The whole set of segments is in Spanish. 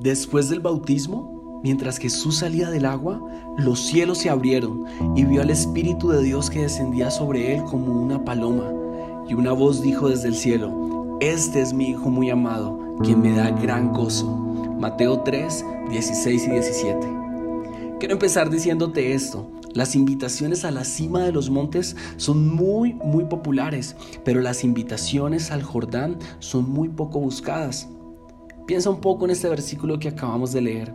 Después del bautismo, mientras Jesús salía del agua, los cielos se abrieron y vio al Espíritu de Dios que descendía sobre él como una paloma. Y una voz dijo desde el cielo, Este es mi Hijo muy amado, quien me da gran gozo. Mateo 3, 16 y 17. Quiero empezar diciéndote esto. Las invitaciones a la cima de los montes son muy, muy populares, pero las invitaciones al Jordán son muy poco buscadas. Piensa un poco en este versículo que acabamos de leer.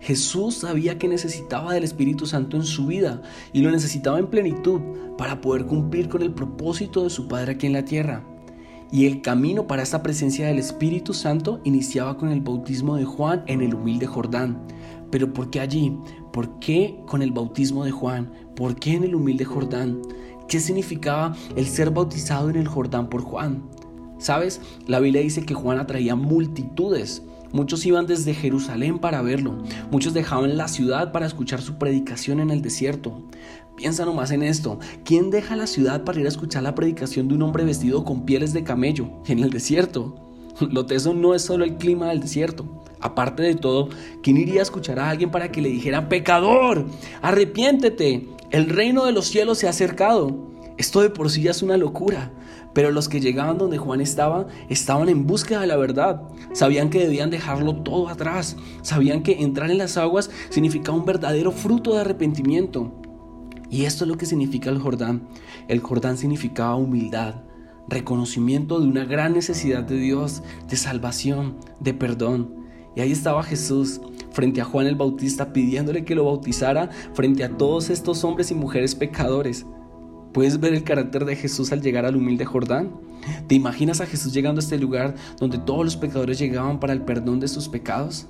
Jesús sabía que necesitaba del Espíritu Santo en su vida y lo necesitaba en plenitud para poder cumplir con el propósito de su Padre aquí en la tierra. Y el camino para esta presencia del Espíritu Santo iniciaba con el bautismo de Juan en el humilde Jordán. Pero ¿por qué allí? ¿Por qué con el bautismo de Juan? ¿Por qué en el humilde Jordán? ¿Qué significaba el ser bautizado en el Jordán por Juan? ¿Sabes? La Biblia dice que Juan atraía multitudes. Muchos iban desde Jerusalén para verlo. Muchos dejaban la ciudad para escuchar su predicación en el desierto. Piensa nomás en esto. ¿Quién deja la ciudad para ir a escuchar la predicación de un hombre vestido con pieles de camello en el desierto? Lo teso no es solo el clima del desierto. Aparte de todo, ¿quién iría a escuchar a alguien para que le dijera, pecador, arrepiéntete, el reino de los cielos se ha acercado? Esto de por sí ya es una locura. Pero los que llegaban donde Juan estaba estaban en búsqueda de la verdad. Sabían que debían dejarlo todo atrás. Sabían que entrar en las aguas significaba un verdadero fruto de arrepentimiento. Y esto es lo que significa el Jordán. El Jordán significaba humildad, reconocimiento de una gran necesidad de Dios, de salvación, de perdón. Y ahí estaba Jesús frente a Juan el Bautista pidiéndole que lo bautizara frente a todos estos hombres y mujeres pecadores. ¿Puedes ver el carácter de Jesús al llegar al humilde Jordán? ¿Te imaginas a Jesús llegando a este lugar donde todos los pecadores llegaban para el perdón de sus pecados?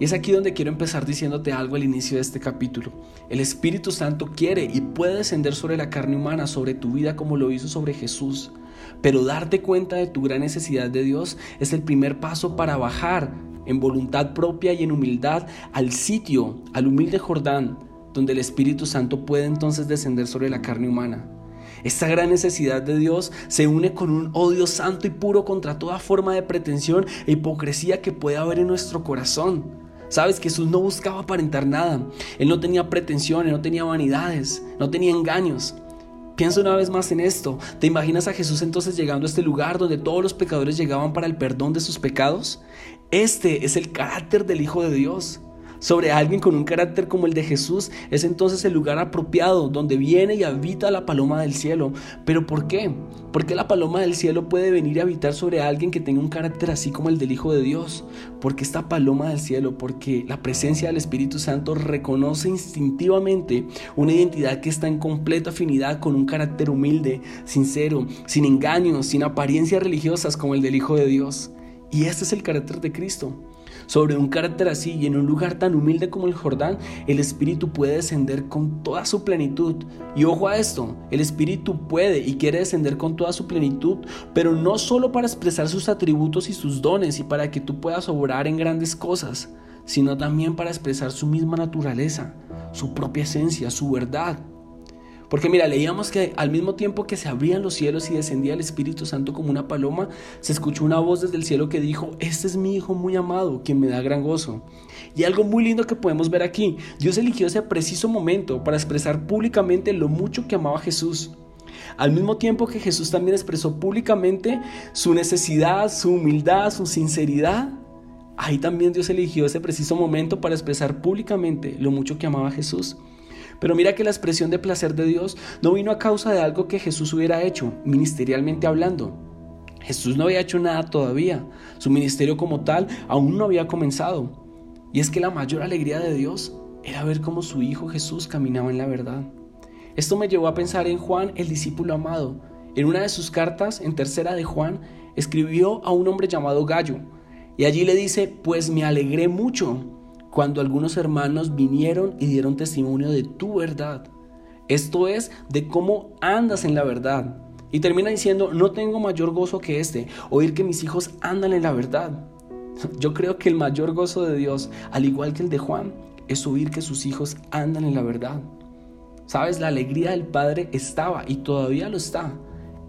Y es aquí donde quiero empezar diciéndote algo al inicio de este capítulo. El Espíritu Santo quiere y puede descender sobre la carne humana, sobre tu vida como lo hizo sobre Jesús. Pero darte cuenta de tu gran necesidad de Dios es el primer paso para bajar en voluntad propia y en humildad al sitio, al humilde Jordán, donde el Espíritu Santo puede entonces descender sobre la carne humana. Esta gran necesidad de Dios se une con un odio santo y puro contra toda forma de pretensión e hipocresía que puede haber en nuestro corazón. Sabes, Jesús no buscaba aparentar nada. Él no tenía pretensiones, no tenía vanidades, no tenía engaños. Piensa una vez más en esto. ¿Te imaginas a Jesús entonces llegando a este lugar donde todos los pecadores llegaban para el perdón de sus pecados? Este es el carácter del Hijo de Dios sobre alguien con un carácter como el de Jesús, es entonces el lugar apropiado donde viene y habita la paloma del cielo. ¿Pero por qué? Porque la paloma del cielo puede venir a habitar sobre alguien que tenga un carácter así como el del Hijo de Dios. Porque esta paloma del cielo, porque la presencia del Espíritu Santo reconoce instintivamente una identidad que está en completa afinidad con un carácter humilde, sincero, sin engaños, sin apariencias religiosas como el del Hijo de Dios. Y este es el carácter de Cristo. Sobre un carácter así y en un lugar tan humilde como el Jordán, el Espíritu puede descender con toda su plenitud. Y ojo a esto, el Espíritu puede y quiere descender con toda su plenitud, pero no solo para expresar sus atributos y sus dones y para que tú puedas obrar en grandes cosas, sino también para expresar su misma naturaleza, su propia esencia, su verdad. Porque mira, leíamos que al mismo tiempo que se abrían los cielos y descendía el Espíritu Santo como una paloma, se escuchó una voz desde el cielo que dijo, este es mi Hijo muy amado, quien me da gran gozo. Y algo muy lindo que podemos ver aquí, Dios eligió ese preciso momento para expresar públicamente lo mucho que amaba a Jesús. Al mismo tiempo que Jesús también expresó públicamente su necesidad, su humildad, su sinceridad, ahí también Dios eligió ese preciso momento para expresar públicamente lo mucho que amaba a Jesús. Pero mira que la expresión de placer de Dios no vino a causa de algo que Jesús hubiera hecho, ministerialmente hablando. Jesús no había hecho nada todavía. Su ministerio como tal aún no había comenzado. Y es que la mayor alegría de Dios era ver cómo su Hijo Jesús caminaba en la verdad. Esto me llevó a pensar en Juan, el discípulo amado. En una de sus cartas, en tercera de Juan, escribió a un hombre llamado Gallo. Y allí le dice, pues me alegré mucho cuando algunos hermanos vinieron y dieron testimonio de tu verdad. Esto es de cómo andas en la verdad. Y termina diciendo, no tengo mayor gozo que este, oír que mis hijos andan en la verdad. Yo creo que el mayor gozo de Dios, al igual que el de Juan, es oír que sus hijos andan en la verdad. Sabes, la alegría del Padre estaba y todavía lo está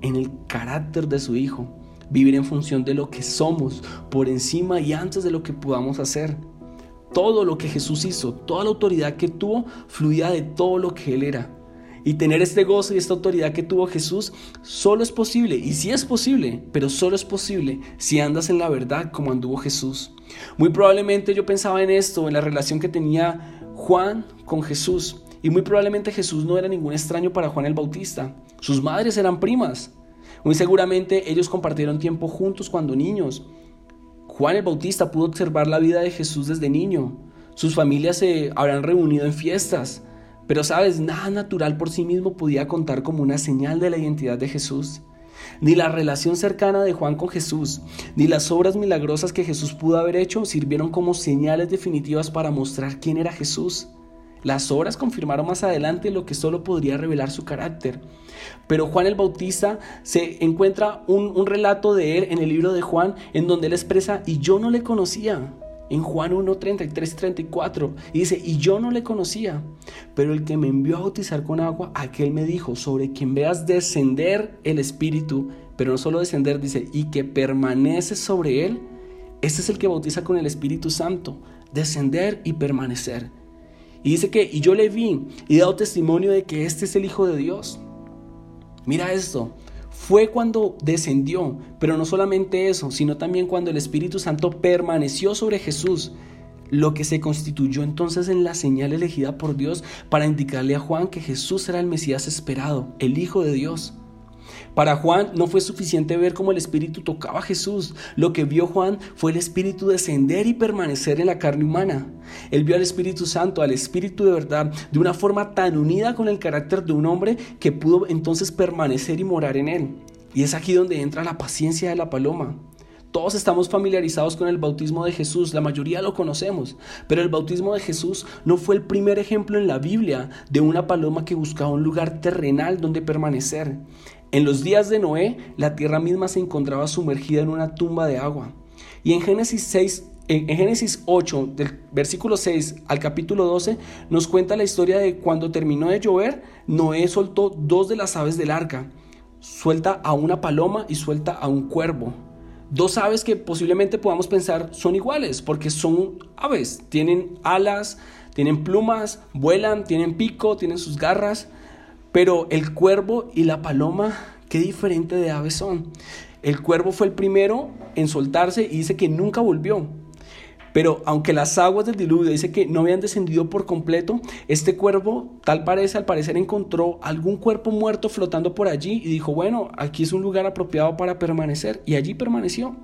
en el carácter de su Hijo. vivir en función de lo que somos, por encima y antes de lo que podamos hacer. Todo lo que Jesús hizo, toda la autoridad que tuvo, fluía de todo lo que Él era. Y tener este gozo y esta autoridad que tuvo Jesús solo es posible, y sí es posible, pero solo es posible si andas en la verdad como anduvo Jesús. Muy probablemente yo pensaba en esto, en la relación que tenía Juan con Jesús. Y muy probablemente Jesús no era ningún extraño para Juan el Bautista. Sus madres eran primas. Muy seguramente ellos compartieron tiempo juntos cuando niños. Juan el Bautista pudo observar la vida de Jesús desde niño. Sus familias se habrán reunido en fiestas. Pero sabes, nada natural por sí mismo podía contar como una señal de la identidad de Jesús. Ni la relación cercana de Juan con Jesús, ni las obras milagrosas que Jesús pudo haber hecho sirvieron como señales definitivas para mostrar quién era Jesús. Las obras confirmaron más adelante lo que solo podría revelar su carácter. Pero Juan el Bautista se encuentra un, relato de él en el libro de Juan en donde él expresa, y yo no le conocía. En Juan 1, 33 y 34. Y dice, y yo no le conocía, pero el que me envió a bautizar con agua, aquel me dijo, sobre quien veas descender el Espíritu, pero no solo descender, dice, y que permanece sobre él, ese es el que bautiza con el Espíritu Santo, descender y permanecer. Y dice que, y yo le vi y he dado testimonio de que este es el Hijo de Dios. Mira esto, fue cuando descendió, pero no solamente eso, sino también cuando el Espíritu Santo permaneció sobre Jesús, lo que se constituyó entonces en la señal elegida por Dios para indicarle a Juan que Jesús era el Mesías esperado, el Hijo de Dios. Para Juan no fue suficiente ver cómo el Espíritu tocaba a Jesús. Lo que vio Juan fue el Espíritu descender y permanecer en la carne humana. Él vio al Espíritu Santo, al Espíritu de verdad, de una forma tan unida con el carácter de un hombre que pudo entonces permanecer y morar en él. Y es aquí donde entra la paciencia de la paloma. Todos estamos familiarizados con el bautismo de Jesús, la mayoría lo conocemos, pero el bautismo de Jesús no fue el primer ejemplo en la Biblia de una paloma que buscaba un lugar terrenal donde permanecer. En los días de Noé, la tierra misma se encontraba sumergida en una tumba de agua. Y en Génesis 6, en Génesis 8, del versículo 6 al capítulo 12, nos cuenta la historia de cuando terminó de llover, Noé soltó dos de las aves del arca. Suelta a una paloma y suelta a un cuervo. Dos aves que posiblemente podamos pensar son iguales, porque son aves, tienen alas, tienen plumas, vuelan, tienen pico, tienen sus garras. Pero el cuervo y la paloma, qué diferente de aves son. El cuervo fue el primero en soltarse y dice que nunca volvió. Pero aunque las aguas del diluvio dice que no habían descendido por completo, este cuervo, tal parece, al parecer encontró algún cuerpo muerto flotando por allí y dijo, bueno, aquí es un lugar apropiado para permanecer. Y allí permaneció.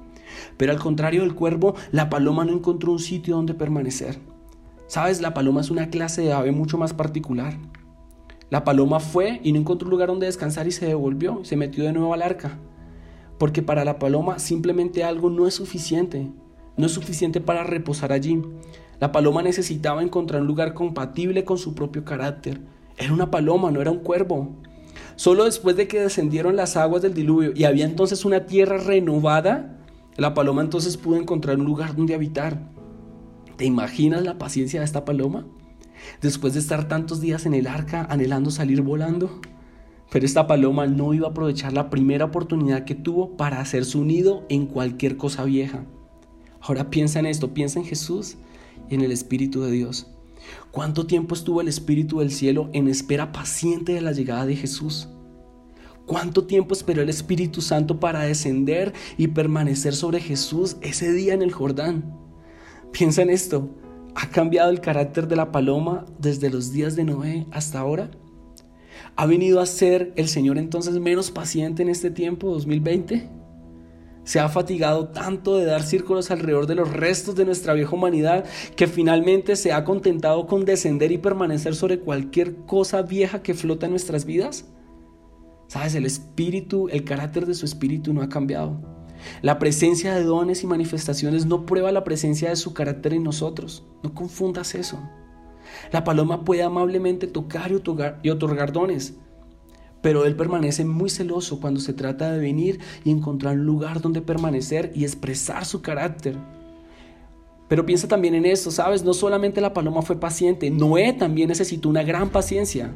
Pero al contrario del cuervo, la paloma no encontró un sitio donde permanecer. Sabes, la paloma es una clase de ave mucho más particular. La paloma fue y no encontró un lugar donde descansar y se devolvió y se metió de nuevo al arca. Porque para la paloma simplemente algo no es suficiente. No es suficiente para reposar allí. La paloma necesitaba encontrar un lugar compatible con su propio carácter. Era una paloma, no era un cuervo. Solo después de que descendieron las aguas del diluvio y había entonces una tierra renovada, la paloma entonces pudo encontrar un lugar donde habitar. ¿Te imaginas la paciencia de esta paloma? Después de estar tantos días en el arca anhelando salir volando. Pero esta paloma no iba a aprovechar la primera oportunidad que tuvo para hacer su nido en cualquier cosa vieja. Ahora piensa en esto, piensa en Jesús y en el Espíritu de Dios. ¿Cuánto tiempo estuvo el Espíritu del cielo en espera paciente de la llegada de Jesús? ¿Cuánto tiempo esperó el Espíritu Santo para descender y permanecer sobre Jesús ese día en el Jordán? Piensa en esto. ¿Ha cambiado el carácter de la paloma desde los días de Noé hasta ahora? ¿Ha venido a ser el Señor entonces menos paciente en este tiempo 2020? Se ha fatigado tanto de dar círculos alrededor de los restos de nuestra vieja humanidad que finalmente se ha contentado con descender y permanecer sobre cualquier cosa vieja que flota en nuestras vidas. Sabes, el espíritu, el carácter de su espíritu no ha cambiado. La presencia de dones y manifestaciones no prueba la presencia de su carácter en nosotros. No confundas eso. La paloma puede amablemente tocar y otorgar, dones, pero él permanece muy celoso cuando se trata de venir y encontrar un lugar donde permanecer y expresar su carácter. Pero piensa también en esto, ¿sabes? No solamente la paloma fue paciente, Noé también necesitó una gran paciencia.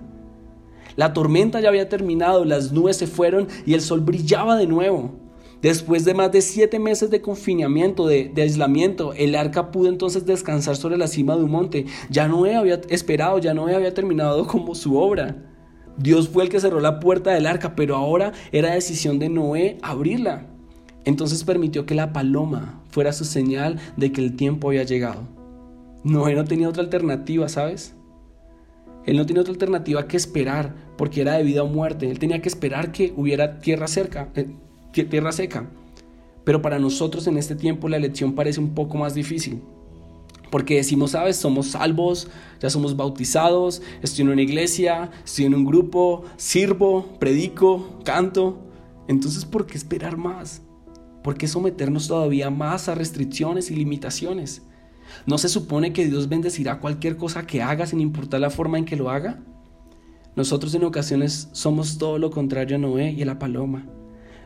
La tormenta ya había terminado, las nubes se fueron y el sol brillaba de nuevo. Después de más de siete meses de confinamiento, de, aislamiento, el arca pudo entonces descansar sobre la cima de un monte. Ya Noé había esperado, ya Noé había terminado como su obra. Dios fue el que cerró la puerta del arca, pero ahora era decisión de Noé abrirla. Entonces permitió que la paloma fuera su señal de que el tiempo había llegado. Noé no tenía otra alternativa, ¿sabes? Él no tenía otra alternativa que esperar, porque era de vida o muerte. Él tenía que esperar que hubiera tierra cerca, eh, tierra seca. Pero para nosotros en este tiempo la elección parece un poco más difícil. Porque decimos, sabes, somos salvos, ya somos bautizados, estoy en una iglesia, estoy en un grupo, sirvo, predico, canto. Entonces, ¿por qué esperar más? ¿Por qué someternos todavía más a restricciones y limitaciones? ¿No se supone que Dios bendecirá cualquier cosa que haga sin importar la forma en que lo haga? Nosotros en ocasiones somos todo lo contrario a Noé y a la paloma.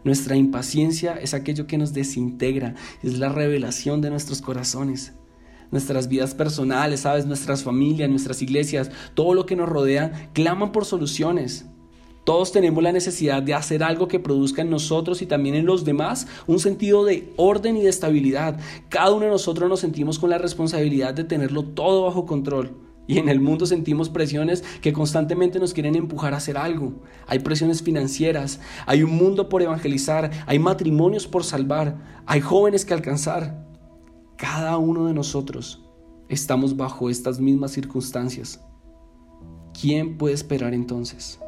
Nuestra impaciencia es aquello que nos desintegra, es la revelación de nuestros corazones. Nuestras vidas personales, sabes, nuestras familias, nuestras iglesias, todo lo que nos rodea, claman por soluciones. Todos tenemos la necesidad de hacer algo que produzca en nosotros y también en los demás un sentido de orden y de estabilidad. Cada uno de nosotros nos sentimos con la responsabilidad de tenerlo todo bajo control. Y en el mundo sentimos presiones que constantemente nos quieren empujar a hacer algo. Hay presiones financieras, hay un mundo por evangelizar, hay matrimonios por salvar, hay jóvenes que alcanzar. Cada uno de nosotros estamos bajo estas mismas circunstancias. ¿Quién puede esperar entonces?